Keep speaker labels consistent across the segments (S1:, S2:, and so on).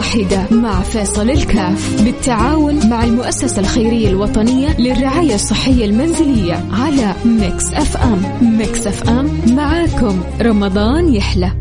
S1: واحدة مع فيصل الكاف بالتعاون مع المؤسسة الخيرية الوطنية للرعاية الصحية المنزلية على Mix FM. Mix FM معاكم. رمضان يحلى.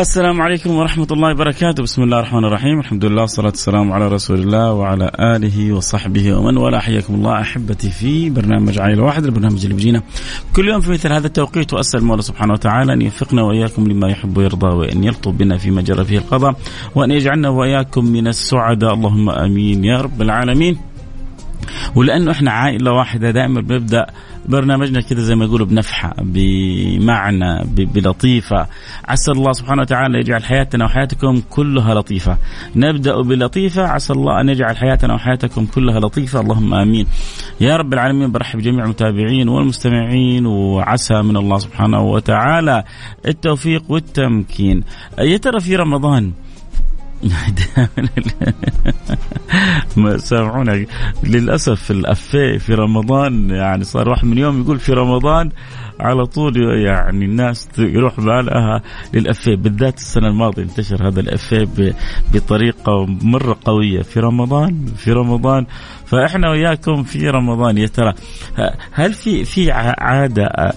S2: السلام عليكم ورحمة الله وبركاته. بسم الله الرحمن الرحيم. الحمد لله والصلاة والسلام على رسول الله وعلى آله وصحبه ومن والاه. حياكم الله أحبتي في برنامج عائلة واحد البرنامج اللي بيجينا كل يوم في مثل هذا التوقيت. وأسأل المولى سبحانه وتعالى أن يوفقنا وإياكم لما يحب ويرضى وأن يلطف بنا فيما جرى فيه القضاء وأن يجعلنا وإياكم من السعداء. اللهم آمين يا رب العالمين. ولأنه إحنا عائلة واحدة دائما بنبدأ برنامجنا كذا زي ما يقولوا بنفحة بمعنى بلطيفة. عسى الله سبحانه وتعالى يجعل حياتنا وحياتكم كلها لطيفة. نبدأ بلطيفة عسى الله أن يجعل حياتنا وحياتكم كلها لطيفة. اللهم آمين. يا رب العالمين برحب بجميع المتابعين والمستمعين وعسى من الله سبحانه وتعالى التوفيق والتمكين. يا ترى في رمضان سامعونا. للأسف الأفيه في رمضان يعني صار واحد من يوم يقول في رمضان على طول يعني الناس يروح بالها للأفيه. بالذات السنة الماضية انتشر هذا الأفيه بطريقة مرة قوية. في رمضان في رمضان. فإحنا وياكم في رمضان. يا ترى هل في في عادة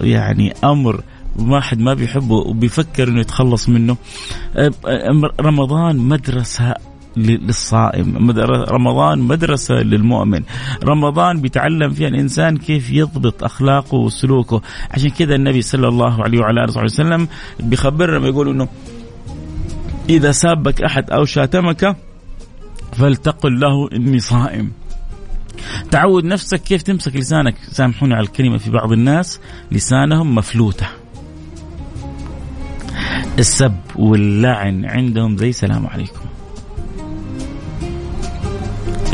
S2: يعني أمر واحد ما بيحبه وبيفكر إنه يتخلص منه. رمضان مدرسة للصائم. رمضان مدرسة للمؤمن. رمضان بيتعلم فيها الإنسان كيف يضبط أخلاقه وسلوكه. عشان كذا النبي صلى الله عليه وعلى آله وسلم بيخبرنا بيقول أنه إذا سابك أحد أو شاتمك فلتقل له إني صائم. تعود نفسك كيف تمسك لسانك. سامحوني على الكلمة في بعض الناس. لسانهم مفلوتة. السب واللعن عندهم زي سلام عليكم.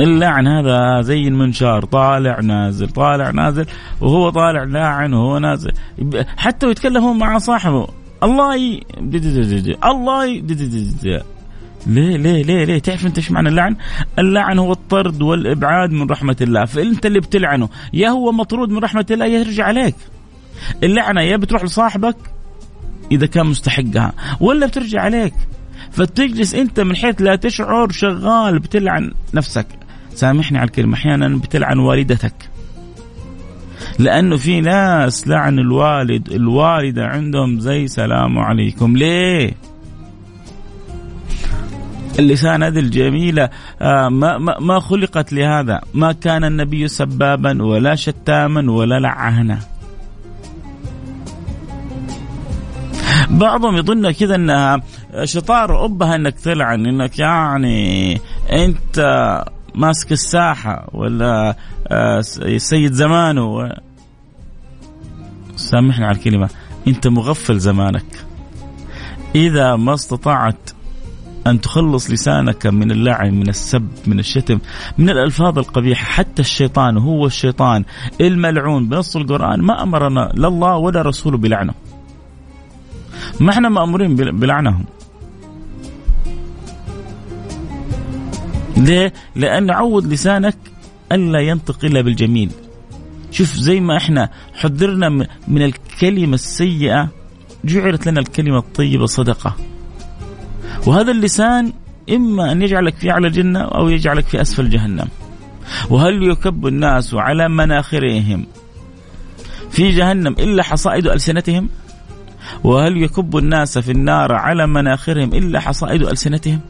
S2: اللعن هذا زي المنشار طالع نازل طالع نازل وهو طالع لاعن وهو نازل. حتى يتكلم مع صاحبه. الله ي... الله ي... ليه ليه ليه ليه؟ تعرف انت إيش معنى اللعن؟ اللعن هو الطرد والإبعاد من رحمة الله، فأنت اللي بتلعنه. يا هو مطرود من رحمة الله يا يرجع عليك. اللعنة يا بتروح لصاحبك إذا كان مستحقها. ولا بترجع عليك. فتجلس أنت من حيث لا تشعر شغال بتلعن نفسك. سامحني على الكلمة. أحيانا بتلعن والدتك. لأنه في ناس لعن الوالد الوالدة عندهم زي سلام عليكم. ليه؟ اللسان هذه الجميلة آه ما, ما, ما خلقت لهذا. ما كان النبي سبابا ولا شتاما ولا لعانا بعضهم يظن كذا إنها شطاره أبها إنك تلعن إنك يعني أنت ماسك الساحة ولا آه، سيد زمانه. سامحني على الكلمة. أنت مغفل زمانك. إذا ما استطعت أن تخلص لسانك من اللعن من السب من الشتم من الألفاظ القبيحة حتى الشيطان هو الشيطان الملعون. بنص القرآن ما أمرنا لا الله ولا رسوله بلعنه. ما إحنا مأمورين بلعنهم. ليه؟ لأن عود لسانك ألا ينطق إلا بالجميل. شوف زي ما إحنا حذرنا من الكلمة السيئة جعلت لنا الكلمة الطيبة صدقة. وهذا اللسان إما أن يجعلك في أعلى الجنة أو يجعلك في أسفل جهنم. وهل يكب الناس على مناخرهم في جهنم إلا حصائد ألسنتهم؟ وهل يكب الناس في النار على مناخرهم إلا حصائد ألسنتهم؟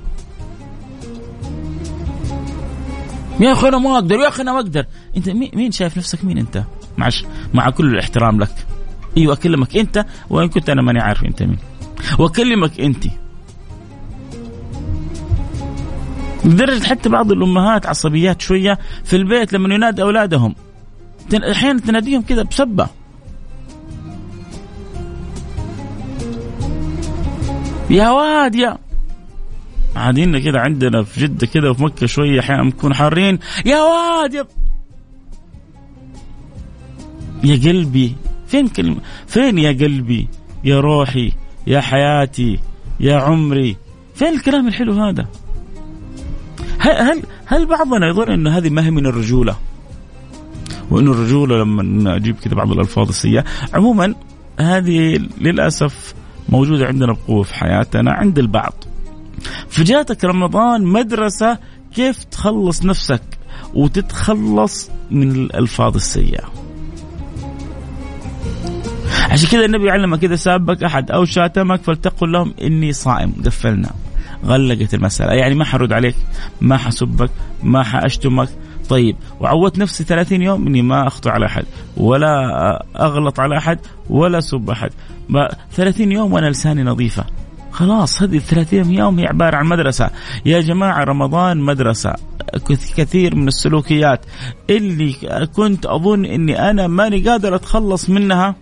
S2: يا أخي أنا ما أقدر يا أخي أنا ما أقدر. أنت مين شايف نفسك مين أنت؟ مع, مع كل الاحترام لك. أيوه أكلمك أنت وإن كنت أنا ماني عارف أنت مين. وأكلمك أنت. لدرجة حتى بعض الأمهات عصبيات شوية في البيت لما ينادي أولادهم. أحيانا تناديهم كذا بسبة. يا واد يا. قاعدين كذا عندنا في جدة كذا وفي مكة شوية أحيانا نكون حارين. يا واد يا. يا قلبي فين كلمة؟ فين يا قلبي؟ يا روحي يا حياتي يا عمري. فين الكلام الحلو هذا؟ هل هل بعضنا يظن انه هذه ما هي من الرجولة؟ وانه الرجولة لما أجيب كذا بعض الألفاظ السيئة. عموما هذه للأسف موجودة عندنا بقوه في حياتنا عند البعض. فجاتك رمضان مدرسة كيف تخلص نفسك وتتخلص من الألفاظ السيئة. عشان كذا النبي علمك كذا سابك أحد أو شاتمك فلتقل لهم إني صائم. قفلنا. غلقت المسألة. يعني ما حرد عليك ما حسبك ما حأشتمك. طيب وعودت نفسي 30 يوم إني ما أخطو على أحد ولا أغلط على أحد ولا أسب أحد. 30 يوم وأنا لساني نظيفة. خلاص هذه 30 يوم هي عبارة عن مدرسة. يا جماعة رمضان مدرسة. كثير من السلوكيات. اللي كنت أظن إني أنا ماني قادر أتخلص منها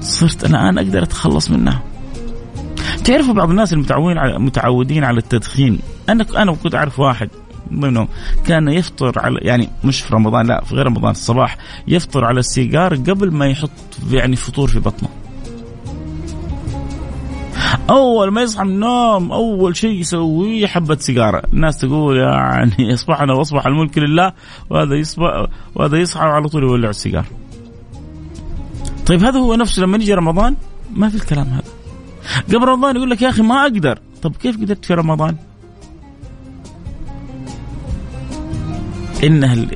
S2: صرت أنا أقدر أتخلص منها. تعرفوا بعض الناس المتعودين على متعودين على التدخين؟ أنا أنا كنت أعرف واحد. منهم كان يفطر على يعني مش في رمضان لا في غير رمضان الصباح يفطر على السيجار قبل ما يحط يعني فطور في بطنه. أول ما يصحى من النوم أول شيء يسويه حبة سيجارة. الناس تقول يعني اصبحنا وأصبح الملك لله وهذا يصبح وهذا يصحى على طول يولع السيجار. طيب هذا هو نفسه لما يجي رمضان؟ ما في الكلام هذا. قبل رمضان يقول لك يا أخي ما أقدر. طب كيف قدرت في رمضان؟ انها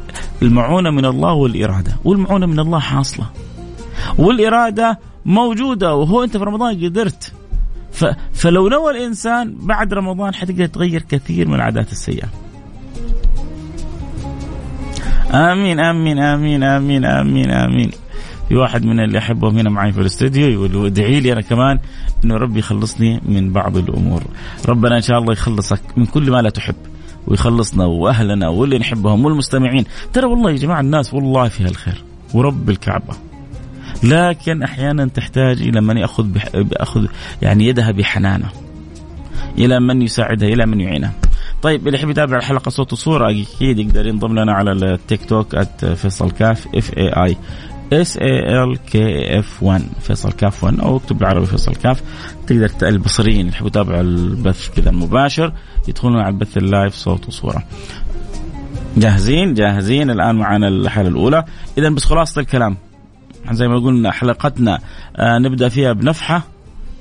S2: المعونة من الله والإرادة. والمعونة من الله حاصلة. والإرادة موجودة وهو أنت في رمضان قدرت. فلو نوى الإنسان بعد رمضان حتقدر تغير كثير من العادات السيئة. آمين آمين آمين آمين آمين آمين. في واحد من اللي احبهم هنا معي في الاستوديو يقول ادعي لي أنا كمان إنه ربي يخلصني من بعض الأمور. ربنا إن شاء الله يخلصك من كل ما لا تحب. ويخلصنا وأهلنا واللي نحبهم والمستمعين. ترى والله يا جماعة الناس والله فيها الخير ورب الكعبة. لكن أحيانا تحتاج إلى من يأخذ بأخذ يعني يدها بحنانة. إلى من يساعدها إلى من يعينها. طيب اللي يحب يتابع الحلقة صوت وصورة أكيد يقدر ينضم لنا على التيك توك @فيصل كاف F A I S A L K F 1 فيصل كاف 1 أو اكتب بالعربي فيصل كاف. تقدر البصريين اللي يحبوا يتابعوا البث كذا المباشر يدخلون على البث ال live صوت وصورة. جاهزين؟ جاهزين. الآن معنا الحالة الأولى. اذا بس خلاصة الكلام. زي ما قلنا حلقتنا. آه نبدأ فيها بنفحة.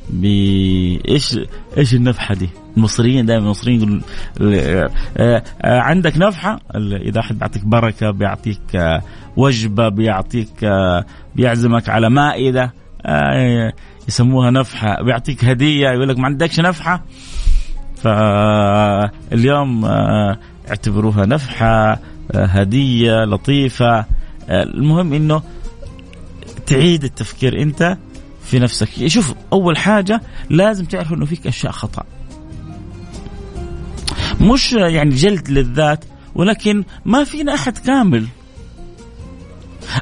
S2: بإيش إيش النفحة دي؟ المصريين دائما المصريين يقولون آه آه عندك نفحة؟ إذا أحد بيعطيك بركة بيعطيك آه وجبة بيعطيك بيعزمك على مائدة يسموها نفحة بيعطيك هدية يقول لك ما عندكش نفحة؟ فاليوم اعتبروها نفحة هدية لطيفة. المهم إنه تعيد التفكير أنت في نفسك. شوف أول حاجة لازم تعرف إنه فيك أشياء خطأ. مش يعني جلد للذات ولكن ما فينا أحد كامل.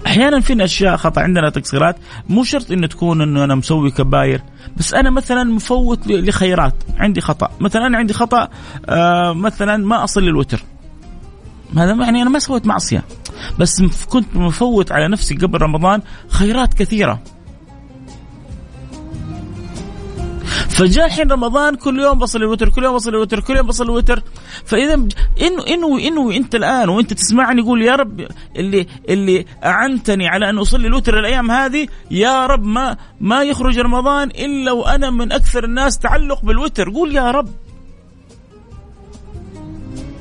S2: أحيانا فينا أشياء خطأ. عندنا تقصيرات. مو شرط إنه تكون إنه أنا مسوي كباير بس أنا مثلا مفوت لخيرات. عندي خطأ. مثلا عندي خطأ آه مثلا ما اصلي الوتر هذا يعني أنا ما سويت معصية. بس كنت مفوت على نفسي قبل رمضان خيرات كثيرة. فجاء الحين رمضان كل يوم بصل الوتر كل يوم بصل الوتر كل يوم بصل الوتر. فإذا انه انوي انوي أنت الآن وأنت تسمعني قول يا رب اللي اللي أعنتني على أن أصلي الوتر الأيام هذه يا رب ما ما يخرج رمضان إلا وأنا من أكثر الناس تعلق بالوتر. قول يا رب.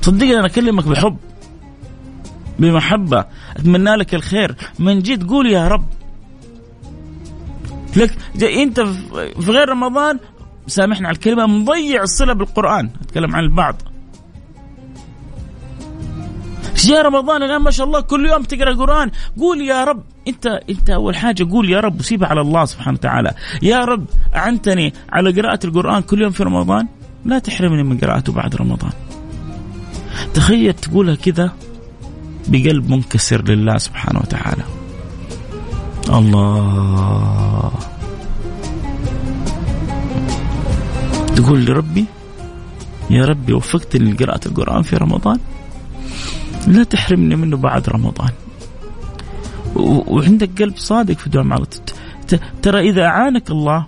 S2: صدقني أنا أكلمك بحب بمحبة أتمنى لك الخير. من جد قول يا رب. لك أنت في غير رمضان سامحنا على الكلمة مضيع الصلة بالقرآن. أتكلم عن البعض. يا رمضان الآن ما شاء الله كل يوم تقرأ قران قول يا رب. أنت أنت أول حاجة قول يا رب. وسيبها على الله سبحانه وتعالى. يا رب أعنتني على قراءة القرآن كل يوم في رمضان؟ لا تحرمني من قراءته بعد رمضان. تخيل تقولها كذا بقلب منكسر لله سبحانه وتعالى. الله. تقول لربي يا ربي وفقتني لقراءة القرآن في رمضان لا تحرمني منه بعد رمضان. وعندك قلب صادق في دعاء ترى إذا أعانك الله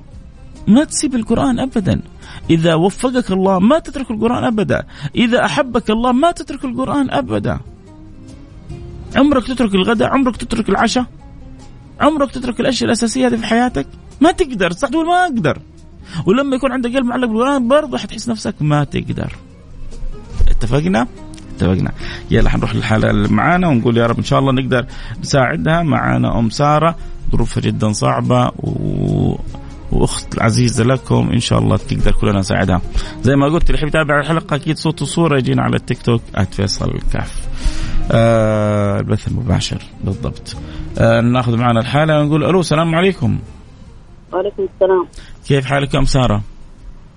S2: ما تسيب القرآن أبدا. إذا وفقك الله ما تترك القرآن أبدا. إذا أحبك الله ما تترك القرآن أبدا. عمرك تترك الغداء عمرك تترك العشاء عمرك تترك الأشياء الأساسية هذه في حياتك ما تقدر. صح تقول ما أقدر. ولما يكون عندك قلب معلق بالقرآن برضه حتحس نفسك ما تقدر. اتفقنا؟ اتفقنا. يلا حنروح للحالة اللي معانا ونقول يا رب إن شاء الله نقدر نساعدها معانا أم سارة. ظروفها جدا صعبة و وأخت عزيزه لكم إن شاء الله تقدر كلنا نساعدها. زي ما قلت اللي يحب يتابع الحلقة أكيد صوت وصورة يجينا على التيك توك @فيصل الكاف آه البث المباشر بالضبط. آه ناخذ معنا الحالة ونقول ألو السلام عليكم.
S3: وعليكم السلام.
S2: كيف حالك أم سارة؟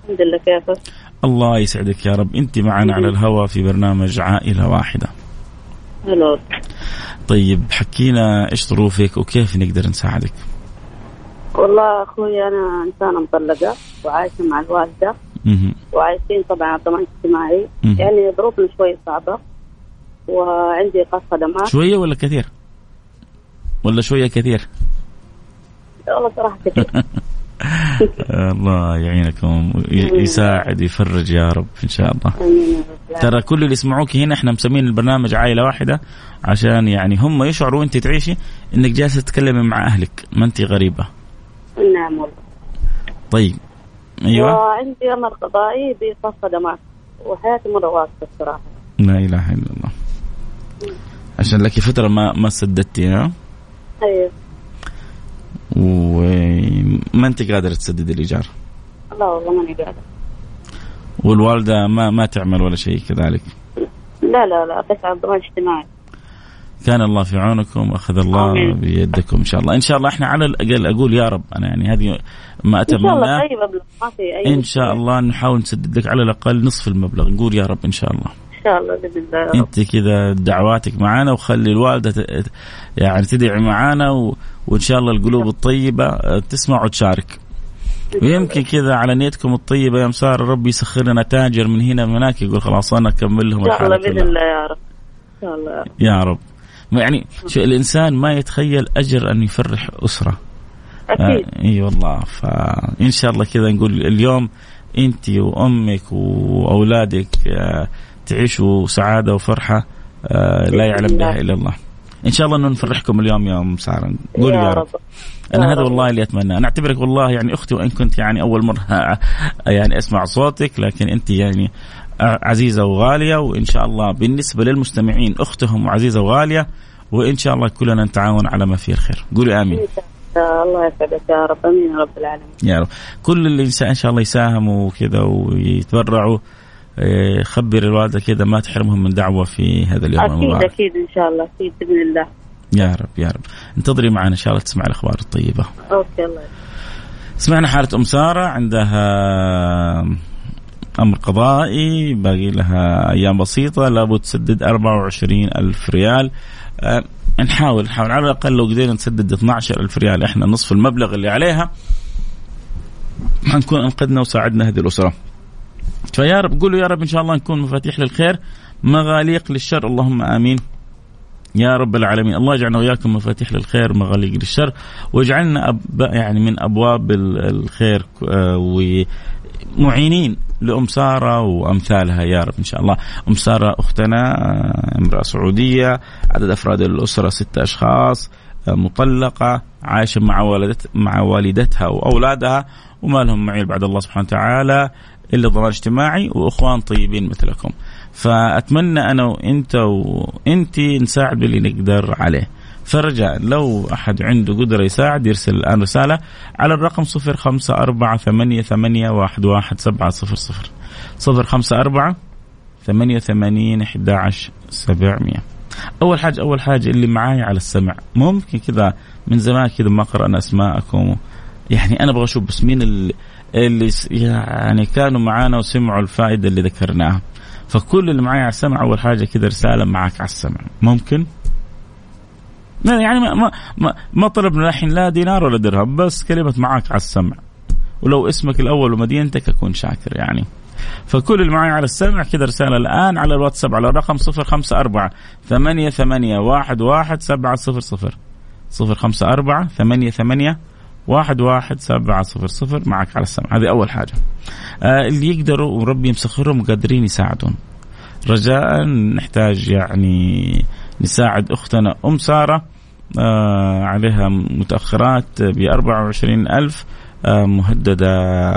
S3: الحمد لله كيفك؟
S2: الله يسعدك يا رب أنت معنا على الهواء في برنامج عائلة واحدة
S3: هلا
S2: طيب حكينا إيش ظروفك وكيف نقدر نساعدك؟
S3: والله أخوي أنا إنسانة مطلقة وعايشة مع الوالدة وعايشين طبعا على ضمان اجتماعي يعني ظروفنا شوي صعبة وعندي ايقاف خدمات
S2: شوية ولا كثير؟ ولا شوية كثير؟
S3: والله صراحة كثير
S2: الله يعينكم يساعد يفرج يا رب إن شاء الله. ترى كل اللي يسمعوك هنا إحنا مسمين البرنامج عائلة واحدة عشان يعني هم يشعروا وأنت تعيشي إنك جالسة تتكلمي مع أهلك ما أنت غريبة.
S3: نعم. والله
S2: طيب أيوه.
S3: وعندي أمر قضائي بإيقاف خدمات وحياتي مرة واقفه الصراحة.
S2: لا إله إلا الله. عشان لك فترة ما ما سددتي ها؟
S3: أيوه.
S2: وما انت قادرة تسدد الإيجار؟
S3: لا والله ماني قادرة.
S2: والوالدة ما ما تعمل ولا شيء كذلك؟
S3: لا لا لا بس على الضمان الاجتماعي
S2: كان الله في عونكم واخذ الله آمين. بيدكم إن شاء الله. إن شاء الله إحنا على الأقل أقول يا رب أنا يعني هذه ما اتمنى إن شاء الله
S3: اي مبلغ ما في أي
S2: إن شاء الله نحاول نسدد لك على الأقل نصف المبلغ. نقول يا رب إن شاء الله.
S3: شاء الله بإذن الله
S2: انت كذا دعواتك معنا وخلي الوالدة. يعني تدعي معنا و... وإن شاء الله القلوب الطيبة تسمع وتشارك. ويمكن كذا على نيتكم الطيبة يا مسار ربي يسخر لنا تاجر من هنا من هناك يقول خلاص أنا أكمل لهم
S3: إن شاء الله بإذن الله يا رب. إن شاء الله
S2: يا رب. يعني شو الإنسان ما يتخيل أجر أن يفرح أسرة.
S3: أكيد.
S2: آه إي والله فان شاء الله كذا نقول اليوم أنت وأمك وأولادك آه تعيشوا سعاده وفرحة آه لا يعلم بها إلا الله. إن شاء الله إنه نفرحكم اليوم يا أم سارة. قولوا يا, يا رب, رب. أنا هذا والله اللي أتمنى. أنا أعتبرك والله يعني أختي وإن كنت يعني أول مرة يعني أسمع صوتك لكن أنت يعني عزيزة وغالية وإن شاء الله بالنسبة للمستمعين أختهم وعزيزه وغالية وإن شاء الله كلنا نتعاون على ما فيه الخير. قولي آمين.
S3: الله. يسعدك يا رب. آمين يا رب العالمين.
S2: يا رب. كل اللي إن شاء الله يساهموا كذا ويتبرعوا. خبر الوالده كذا ما تحرمهم من دعوة في هذا اليوم
S3: أكيد المبارك. أكيد إن شاء الله أكيد بإذن الله.
S2: يا رب يا رب. انتظري معنا إن شاء الله تسمع الأخبار الطيبة.
S3: أوكي الله
S2: سمعنا حالة أم سارة عندها أمر قضائي باقي لها أيام بسيطة لابد تسدد 24 ألف ريال. أه نحاول نحاول على الأقل لو قدرنا نسدد 12 ألف ريال إحنا نصف المبلغ اللي عليها. حنكون أنقذنا وساعدنا هذه الأسرة. فيا رب قولوا يا رب إن شاء الله نكون مفاتيح للخير مغاليق للشر. اللهم آمين. يا رب العالمين. الله يجعلنا وياكم مفاتيح للخير مغاليق للشر واجعلنا أب يعني من أبواب الخير ومعينين لأم سارة وأمثالها. يا رب إن شاء الله. أم سارة أختنا امرأة سعودية عدد أفراد الأسرة ستة أشخاص مطلقة عايشة مع والدت مع والدتها وأولادها وما لهم معين بعد الله سبحانه وتعالى. إلا ضمان اجتماعي وإخوان طيبين مثلكم. فأتمنى أنا وأنت وأنت نساعد باللي نقدر عليه. فرجاء لو أحد عنده قدرة يساعد يرسل الآن رسالة على الرقم صفر خمسة أربعة ثمانية, ثمانية واحد, واحد سبعة صفر صفر. صفر خمسة أربعة ثمانية وثمانين أحد عشر سبعمية. أول حاجة أول حاجة اللي معاي على السمع. ممكن كذا من زمان كذا ما قرأنا أسماءكم. يعني أنا أبغى أشوف بس مين اللي, يعني كانوا معانا وسمعوا الفائدة اللي ذكرناها. فكل اللي معايا على السمع أول حاجة كذا رسالة معك على السمع. ممكن؟ يعني ما ما ما طلبنا الحين لا دينار ولا درهم بس كلمة معك على السمع. ولو اسمك الأول ومدينتك أكون شاكر يعني. فكل اللي معي على السمع كذا رسالة الآن على الواتساب على الرقم صفر خمسة أربعة ثمانية ثمانية واحد واحد سبعة صفر صفر. صفر خمسة أربعة ثمانية ثمانية واحد واحد سبعة صفر صفر معك على السمع. هذه أول حاجة. آه اللي يقدروا وربي مسخرهم قادرين يساعدون. رجاء نحتاج يعني نساعد أختنا أم سارة آه عليها متأخرات ب 24 ألف آه مهددة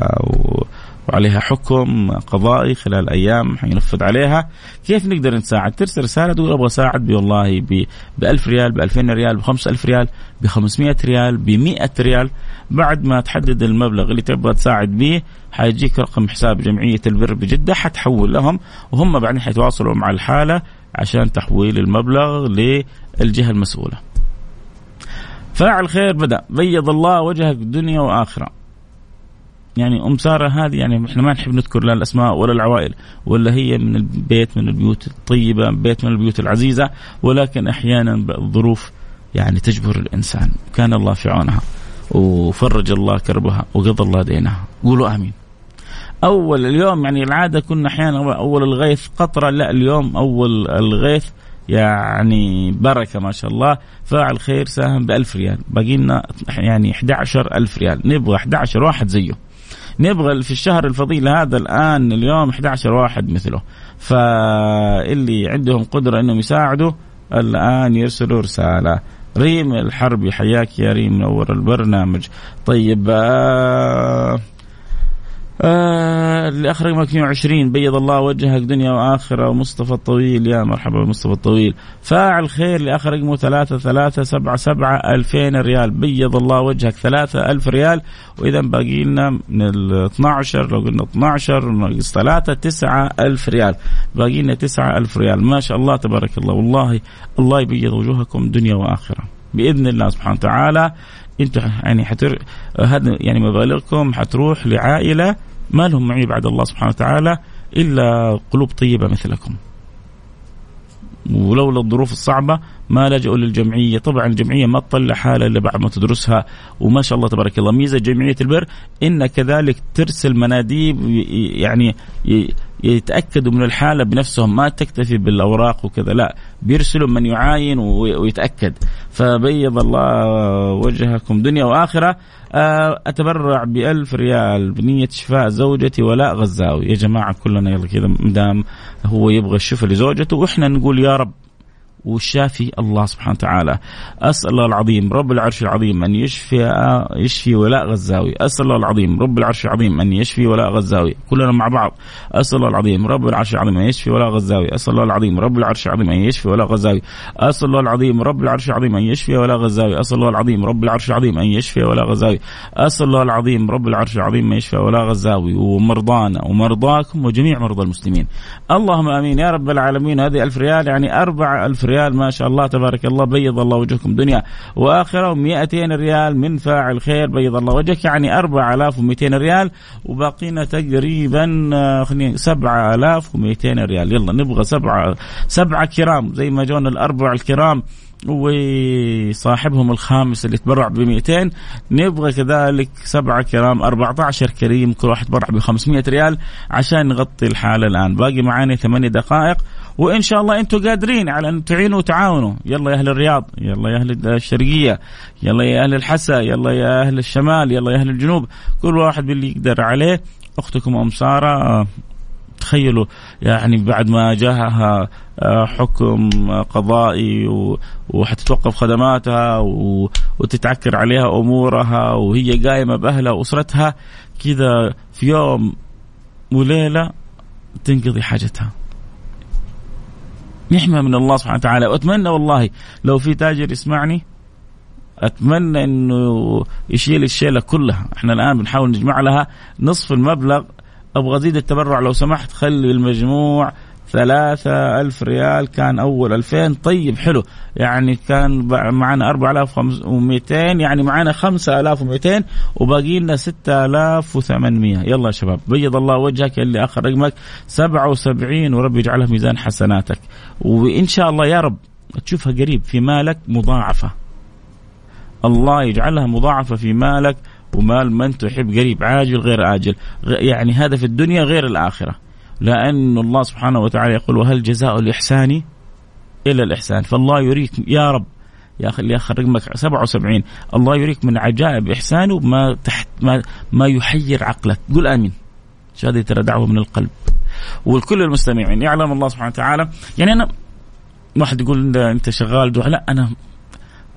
S2: وعليها حكم قضائي خلال أيام حينفذ عليها. كيف نقدر نساعد؟ ترسل رسالة تقول أبغى أساعد والله ب 1000 ريال ب 2000 ريال ب 5000 ريال ب 500 ريال ب 100 ريال. بعد ما تحدد المبلغ اللي تبغى تساعد به حيجيك رقم حساب جمعية البر بجدة حتحول لهم وهم بعدين حيتواصلوا مع الحالة عشان تحويل المبلغ للجهة المسؤولة. فاعل خير بدأ بيض الله وجهك دنيا وآخرة. يعني أم سارة هذه يعني إحنا ما نحب نذكر لا الأسماء ولا العوائل ولا هي من البيت من البيوت الطيبة بيت من البيوت العزيزة ولكن أحيانا الظروف يعني تجبر الإنسان. كان الله في عونها وفرج الله كربها وقضى الله دينها. قولوا آمين. أول اليوم يعني العادة كنا أحيانا أول الغيث قطرة لا اليوم أول الغيث يعني بركة ما شاء الله. فاعل خير ساهم بألف ريال. باقي لنا يعني 11 ألف ريال. نبغى 11 واحد زيه. نبغى في الشهر الفضيل هذا الآن اليوم 11 واحد مثله. فاللي عندهم قدرة إنهم يساعدوا الآن يرسلوا رسالة. ريم الحربي حياك يا ريم نور البرنامج. طيب آه آه اللي اخرج 220 بيض الله وجهك دنيا وآخرة ومصطفى الطويل. يا مرحبا مصطفى الطويل. فاعل خير اللي اخرج رقمه 3 3 7 7 2000 ريال. بيض الله وجهك 3000 ريال. وإذا باقي لنا من ال 12 لو قلنا 12 ناقص 3 9000 ريال. باقي لنا 9000 ريال. ما شاء الله تبارك الله. والله الله يبيض وجوهكم دنيا وآخرة. بإذن الله سبحانه وتعالى أنتم يعني حتر هذا يعني مبالغكم حتروح لعائلة ما لهم معي بعد الله سبحانه وتعالى إلا قلوب طيبة مثلكم. ولولا الظروف الصعبة ما لجأوا للجمعية. طبعا الجمعية ما تطلع حالة إلا بعد ما تدرسها. وما شاء الله تبارك الله. ميزة جمعية البر إن كذلك ترسل مناديب يعني يتأكدوا من الحالة بنفسهم ما تكتفي بالأوراق وكذا لا بيرسلوا من يعاين ويتأكد. فبيض الله وجهكم دنيا وآخرة. آه، أتبرع بألف ريال بنية شفاء زوجتي ولاء غزاوي. يا جماعة كلنا يلا كذا مدام هو يبغى الشفاء لزوجته وإحنا نقول يا رب والشافي الله سبحانه وتعالى. أسأل الله العظيم رب العرش العظيم أن يشفي يشفي ولاء غزاوي. أسأل الله العظيم رب العرش العظيم أن يشفي ولاء غزاوي. كلنا مع بعض. أسأل الله العظيم رب العرش العظيم أن يشفي ولاء غزاوي. أسأل الله العظيم رب العرش العظيم أن يشفي ولاء غزاوي. أسأل الله العظيم رب العرش العظيم أن يشفي ولاء غزاوي. أسأل الله العظيم رب العرش العظيم أن يشفي ولاء غزاوي. أسأل الله العظيم رب العرش العظيم أن يشفي ولاء غزاوي. ومرضانا ومرضاكم وجميع مرضى المسلمين. اللهم آمين. يا رب العالمين هذه ألف ريال يعني أربع ألف ريال. ما شاء الله تبارك الله بيض الله وجهكم دنيا. وآخره و200 ريال من فاعل خير بيض الله وجهك يعني 4200 ريال. وباقينا تقريبا آه، خلينا 7200 ريال. يلا نبغى سبعة سبعة كرام زي ما جونا الأربع الكرام. وصاحبهم الخامس اللي تبرع ب 200 نبغى كذلك سبعة كرام 14 كريم كل واحد تبرع ب 500 ريال عشان نغطي الحالة الآن. باقي معانا ثمانية دقائق. وإن شاء الله أنتم قادرين على أن تعينوا وتعاونوا. يلا يا أهل الرياض يلا يا أهل الشرقية يلا يا أهل الحسا يلا يا أهل الشمال يلا يا أهل الجنوب. كل واحد باللي يقدر عليه. أختكم أم سارة تخيلوا يعني بعد ما جاها آه، حكم قضائي وحتتوقف خدماتها وتتعكر عليها أمورها وهي قايمه بأهلها وأسرتها كذا في يوم وليلة تنقضي حاجتها. نعمة من الله سبحانه وتعالى. وأتمنى والله لو في تاجر يسمعني أتمنى أنه يشيل الشيلة كلها. إحنا الآن بنحاول نجمع لها نصف المبلغ. أبغى أزيد التبرع لو سمحت. خلي المجموع ثلاثة ألف ريال كان أول ألفين. طيب حلو. يعني كان معنا أربعة آلاف ومئتين يعني معنا خمسة آلاف ومئتين وباقي لنا ستة آلاف وثمانمية يلا يا شباب بيض الله وجهك اللي آخر رقمك. سبعة وسبعين ورب يجعلها ميزان حسناتك. وإن شاء الله يا رب تشوفها قريب في مالك مضاعفة. الله يجعلها مضاعفة في مالك ومال من تحب قريب عاجل غير آجل. يعني هذا في الدنيا غير الآخرة. لأن الله سبحانه وتعالى يقول وهل جزاء الإحسان إلا الإحسان؟ فالله يريك يا رب يا أخي اللي رقمك 77 الله يريك من عجائب إحسانه ما تحت ما ما يحير عقلك. قل آمين. هذه ترى دعوه من القلب. والكل المستمعين يعلم الله سبحانه وتعالى. يعني أنا واحد يقول أنت شغال دعاء لا أنا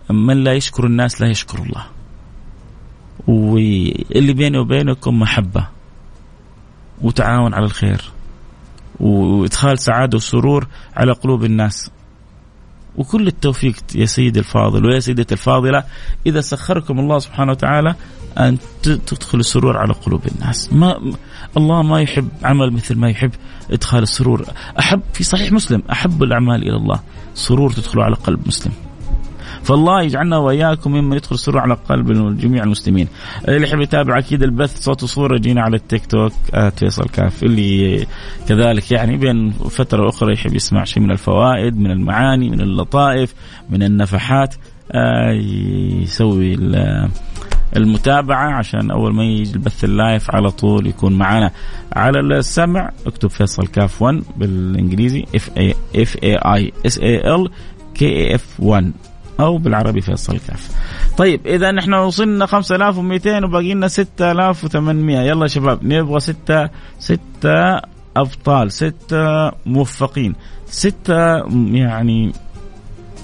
S2: من لا يشكر الناس لا يشكر الله. واللي بيني وبينكم محبة. وتعاون على الخير. وإدخال سعادة وسرور على قلوب الناس. وكل التوفيق يا سيدي الفاضل ويا سيدتي الفاضلة. إذا سخركم الله سبحانه وتعالى أن تدخل السرور على قلوب الناس. ما الله ما يحب عمل مثل ما يحب إدخال السرور. أحب في صحيح مسلم أحب الأعمال إلى الله. سرور تدخل على قلب مسلم. فالله يجعلنا وإياكم ممن يدخل السرور على قلب جميع المسلمين. اللي يحب يتابع أكيد البث صوت وصورة جينا على التيك توك فيصل كاف اللي كذلك يعني بين فترة وأخرى يحب يسمع شيء من الفوائد من المعاني من اللطائف من النفحات آه، يسوي المتابعة عشان أول ما يجي البث ال live على طول يكون معنا على السمع اكتب فيصل كاف 1 بالإنجليزي F A F A I S A L K F 1 أو بالعربي فيصل كاف. طيب إذا نحن وصلنا 5200 وباقي لنا 6800 يلا يا شباب نبغى ستة ستة أبطال ستة موفقين ستة يعني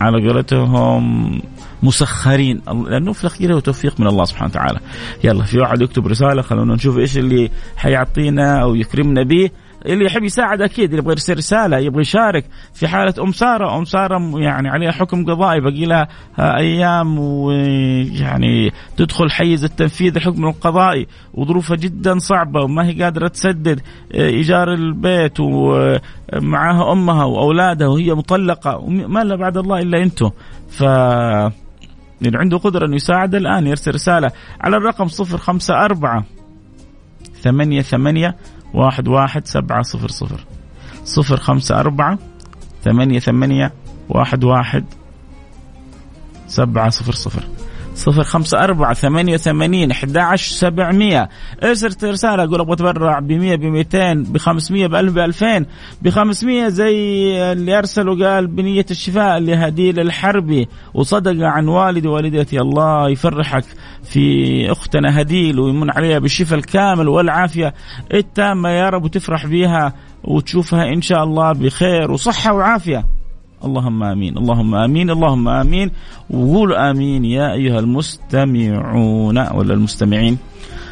S2: على قولتهم مسخرين. لأنه في الأخير هو توفيق من الله سبحانه وتعالى. يلا في واحد يكتب رسالة خلونا نشوف إيش اللي حيعطينا أو يكرمنا به. اللي يحب يساعد أكيد اللي يبغى يرسل رسالة يبغى يشارك في حالة أم سارة. أم سارة يعني عليها حكم قضائي باقي لها أيام ويعني تدخل حيز التنفيذ الحكم القضائي وظروفها جدا صعبة وما هي قادرة تسدد إيجار البيت ومعاها أمها وأولادها وهي مطلقة ما لها بعد الله إلا أنتم ف اللي عنده قدرة أنه يساعد الآن يرسل رسالة على الرقم صفر خمسة أربعة ثمانية ثمانية واحد واحد سبعة صفر صفر. صفر خمسة أربعة ثمانية ثمانية واحد واحد سبعة صفر صفر. صفر خمسة أربعة ثمانية وثمانين أحد عشر سبعمية. ارسل رسالة أقول أبغى أتبرع بمية بميتين بخمسمية بألف بألفين. بخمسمية زي اللي أرسل وقال بنية الشفاء لهديل الحربي. وصدق عن والدي ووالدتي الله يفرحك في أختنا هديل ويمن عليها بالشفاء الكامل والعافية التامة. يا رب وتفرح بها وتشوفها إن شاء الله بخير وصحة وعافية. اللهم آمين. اللهم آمين. اللهم آمين. وقولوا آمين يا أيها المستمعون ولا المستمعين.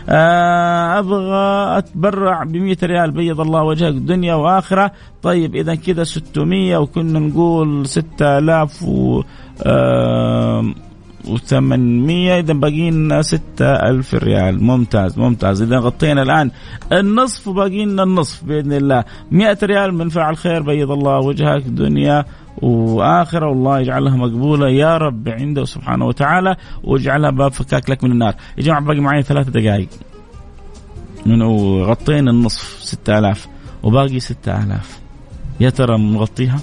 S2: آه أبغى أتبرع ب 100 ريال بيض الله وجهك دنيا وآخرة. طيب إذا كذا 600 وكنا نقول 6000 و آه و800 إذا باقي لنا 6000 ريال. ممتاز ممتاز. إذا غطينا الآن النصف وباقي لنا النصف بإذن الله. 100 ريال من فعل خير بيض الله وجهك دنيا وآخرة والله يجعلها مقبولة يا رب عنده سبحانه وتعالى واجعلها باب فكاك لك من النار. يا جماعة باقي معي ثلاث دقائق من غطينا النصف 6000 وباقي 6000 يا ترى نغطيها؟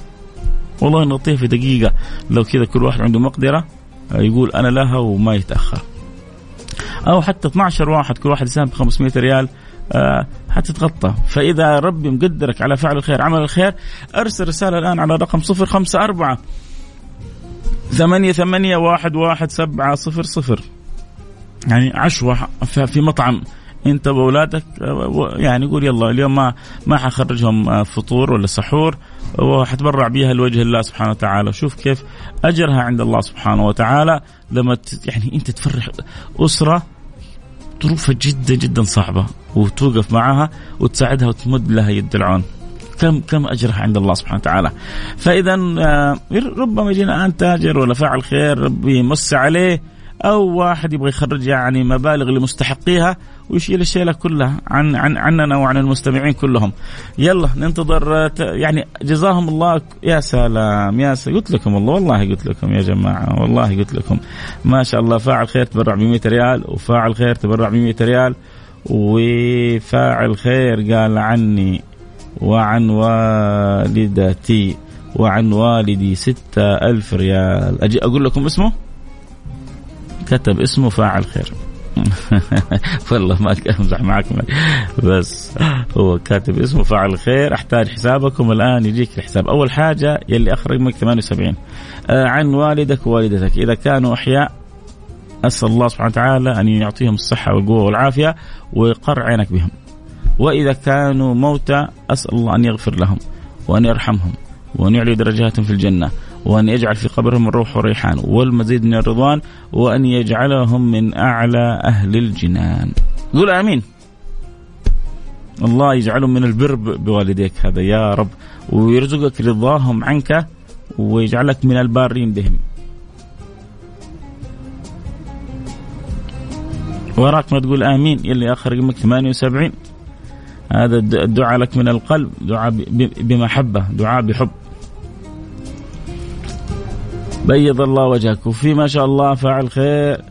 S2: والله نغطيها في دقيقة. لو كذا كل واحد عنده مقدرة يقول أنا لها وما يتأخر. أو حتى 12 واحد كل واحد يساهم ب 500 ريال. حتتغطى. فإذا ربي مقدرك على فعل الخير عمل الخير أرسل رسالة الآن على رقم صفر خمسة أربعة ثمانية ثمانية واحد واحد سبعة صفر صفر. يعني عشوة في مطعم أنت وأولادك آه، يعني قول يلا اليوم ما ما حخرجهم آه، فطور ولا سحور وحتبرع بها لوجه الله سبحانه وتعالى. شوف كيف أجرها عند الله سبحانه وتعالى. لما يعني أنت تفرح أسرة ظروفها جدا جدا صعبة. وتوقف معها وتساعدها وتمد لها يد العون. كم كم أجرها عند الله سبحانه وتعالى. فاذا آه، ربما يجينا آن تاجر ولا فاعل خير ربي يمس عليه أو واحد يبغى يخرج يعني مبالغ لمستحقيها ويشيل الشيلة كلها عن عن عننا وعن المستمعين كلهم. يلا ننتظر يعني جزاهم الله. يا سلام يا سلام قلت لكم والله والله قلت لكم يا جماعة والله قلت لكم. ما شاء الله فاعل خير تبرع ب 100 ريال وفاعل خير تبرع ب 100 ريال. وفاعل خير قال عني وعن والدتي وعن والدي ستة ألف ريال. أجي أقول لكم اسمه؟ كتب اسمه فاعل خير. والله ما أمزح معكم. بس هو كاتب اسمه فاعل خير. أحتاج حسابكم الآن يجيك الحساب. أول حاجة يلي اخر رقمك 78 آه عن والدك ووالدتك. إذا كانوا أحياء أسأل الله سبحانه وتعالى أن يعطيهم الصحة والقوة والعافية ويقر عينك بهم. وإذا كانوا موتى أسأل الله أن يغفر لهم وأن يرحمهم وأن يعلي درجاتهم في الجنة وأن يجعل في قبرهم الروح والريحان والمزيد من الرضوان وأن يجعلهم من أعلى أهل الجنان. قول آمين. الله يجعلهم من البر بوالديك هذا يا رب ويرزقك رضاهم عنك ويجعلك من البارين بهم. وراك ما تقول آمين. يلي آخر رقمك 78 هذا الدعاء لك من القلب. دعاء بمحبة. دعاء بحب. بيض الله وجهك. وفي ما شاء الله فاعل خير.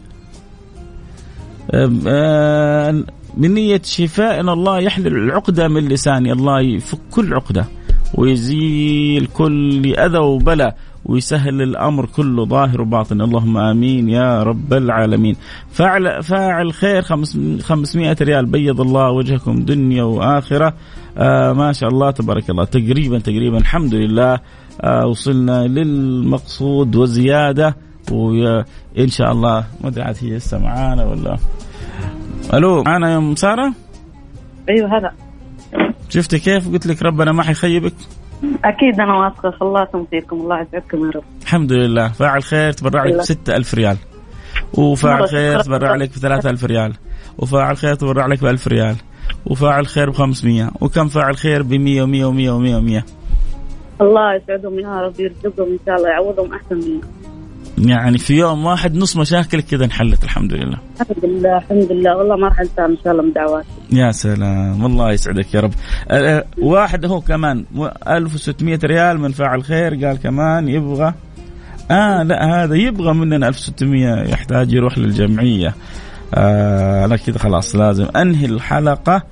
S2: من نية شفاء إن الله يحلل العقدة من لساني. الله يفك كل عقدة. ويزيل كل أذى وبلاء. ويسهل الأمر كله ظاهر وباطن. اللهم آمين يا رب العالمين. فاعل فاعل خير 500 ريال. بيض الله وجهكم دنيا وآخرة. آه ما شاء الله تبارك الله. تقريبا تقريبا الحمد لله. آه وصلنا للمقصود وزيادة. وان شاء الله. ما أدري عاد هي لسه معانا ولا ألو معانا يا أم سارة؟
S3: أيوه هذا
S2: شفتي كيف؟ قلت لك ربنا ما حيخيبك.
S3: أكيد أنا واثقة في الله فيكم الله يسعدكم يا رب.
S2: الحمد لله. فاعل خير تبرع لك ب 6000 ريال. وفاعل خير تبرع لك ب 3000 ريال. وفاعل خير تبرع لك ب 1000 ريال. وفاعل خير ب 500 وكم فاعل خير ب 100 و100 و100 و100 و100
S3: الله يسعدهم يا رب يرزقهم إن شاء الله يعوضهم أحسن منا
S2: يعني في يوم واحد نص مشاكلك كذا انحلت الحمد لله.
S3: الحمد لله الحمد لله. والله ما راح انسى إن شاء الله من دعواتي
S2: يا سلام الله يسعدك يا رب. أه واحد هو كمان 1600 ريال من فاعل خير قال كمان يبغى. آه لا هذا يبغى مننا 1600 يحتاج يروح للجمعية. آه لا كذا خلاص لازم. أنهي الحلقة.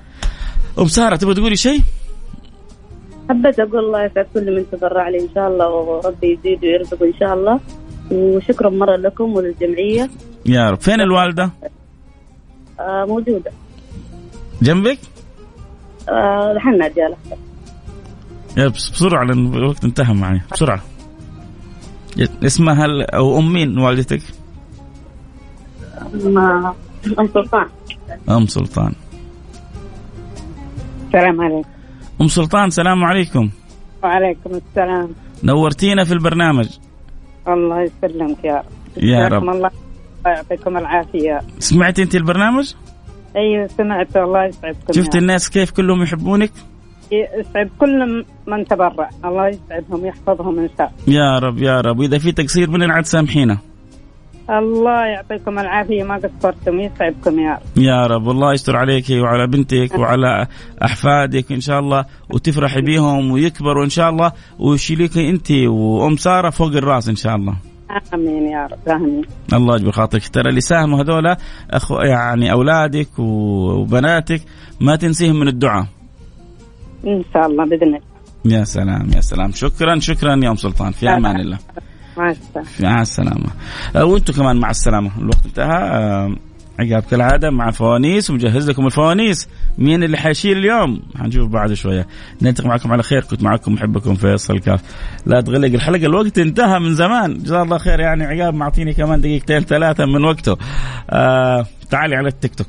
S2: أم سارة تبغى تقولي شيء؟
S3: حبيت أقول الله يسعد كل من تبرع لي إن شاء الله وربي يزيد ويرزقه إن شاء الله. وشكرا مرة لكم وللجمعية.
S2: يا رب. فين الوالدة؟
S3: آه موجودة.
S2: جنبك؟
S3: آه الحين ناديها
S2: يا بسرعة لأن الوقت انتهى معي. بسرعة. اسمها أو أم مين والدتك؟
S3: أم أم سلطان.
S2: أم سلطان.
S3: السلام عليكم.
S2: أم سلطان السلام عليكم.
S3: وعليكم السلام.
S2: نورتينا في البرنامج.
S3: الله يسلمك يا رب
S2: يا رب.
S3: الله يعطيكم العافية.
S2: سمعتي انت البرنامج؟
S3: أيوه سمعت الله يسعدكم
S2: شفت الناس كيف كلهم يحبونك؟
S3: يسعد كل من تبرع. الله يسعدهم يحفظهم إن شاء
S2: الله. يا رب يا رب. وإذا في تقصير مننا عاد سامحينا.
S3: الله يعطيكم العافية ما قصرتم يسعدكم يا رب.
S2: يا رب. والله يستر عليك وعلى بنتك وعلى أحفادك إن شاء الله وتفرحي بيهم ويكبروا إن شاء الله ويشيلك أنت وأم سارة فوق الرأس إن شاء الله.
S3: آمين يا رب آمين.
S2: الله يجبر خاطرك. ترى اللي ساهموا هذول أخو يعني أولادك وبناتك ما تنسيهم من الدعاء.
S3: إن شاء الله بإذن الله.
S2: يا سلام يا سلام. شكرا شكرا يا أم سلطان. في أمان الله.
S3: مع السلامة.
S2: مع السلامة. وأنتم كمان مع السلامة. الوقت انتهى. عقاب كالعادة مع الفوانيس ومجهز لكم الفوانيس. مين اللي حيشيل اليوم؟ حنشوف بعد شوية. نلتقي معكم على خير. كنت معكم محبكم فيصل كاف. لا تغلق الحلقة. الوقت انتهى من زمان. جزاه الله خير. يعني عقاب معطيني كمان دقيقتين ثلاثة من وقته. آه تعالي على التيك توك.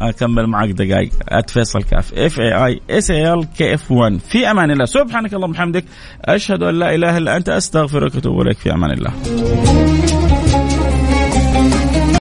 S2: أكمل معك دقائق @فيصل كاف. F A I S A L K F 1 في أمان الله. سبحانك اللهم وبحمدك. أشهد أن لا إله إلا أنت. أستغفرك وأتوب إليك. في أمان الله.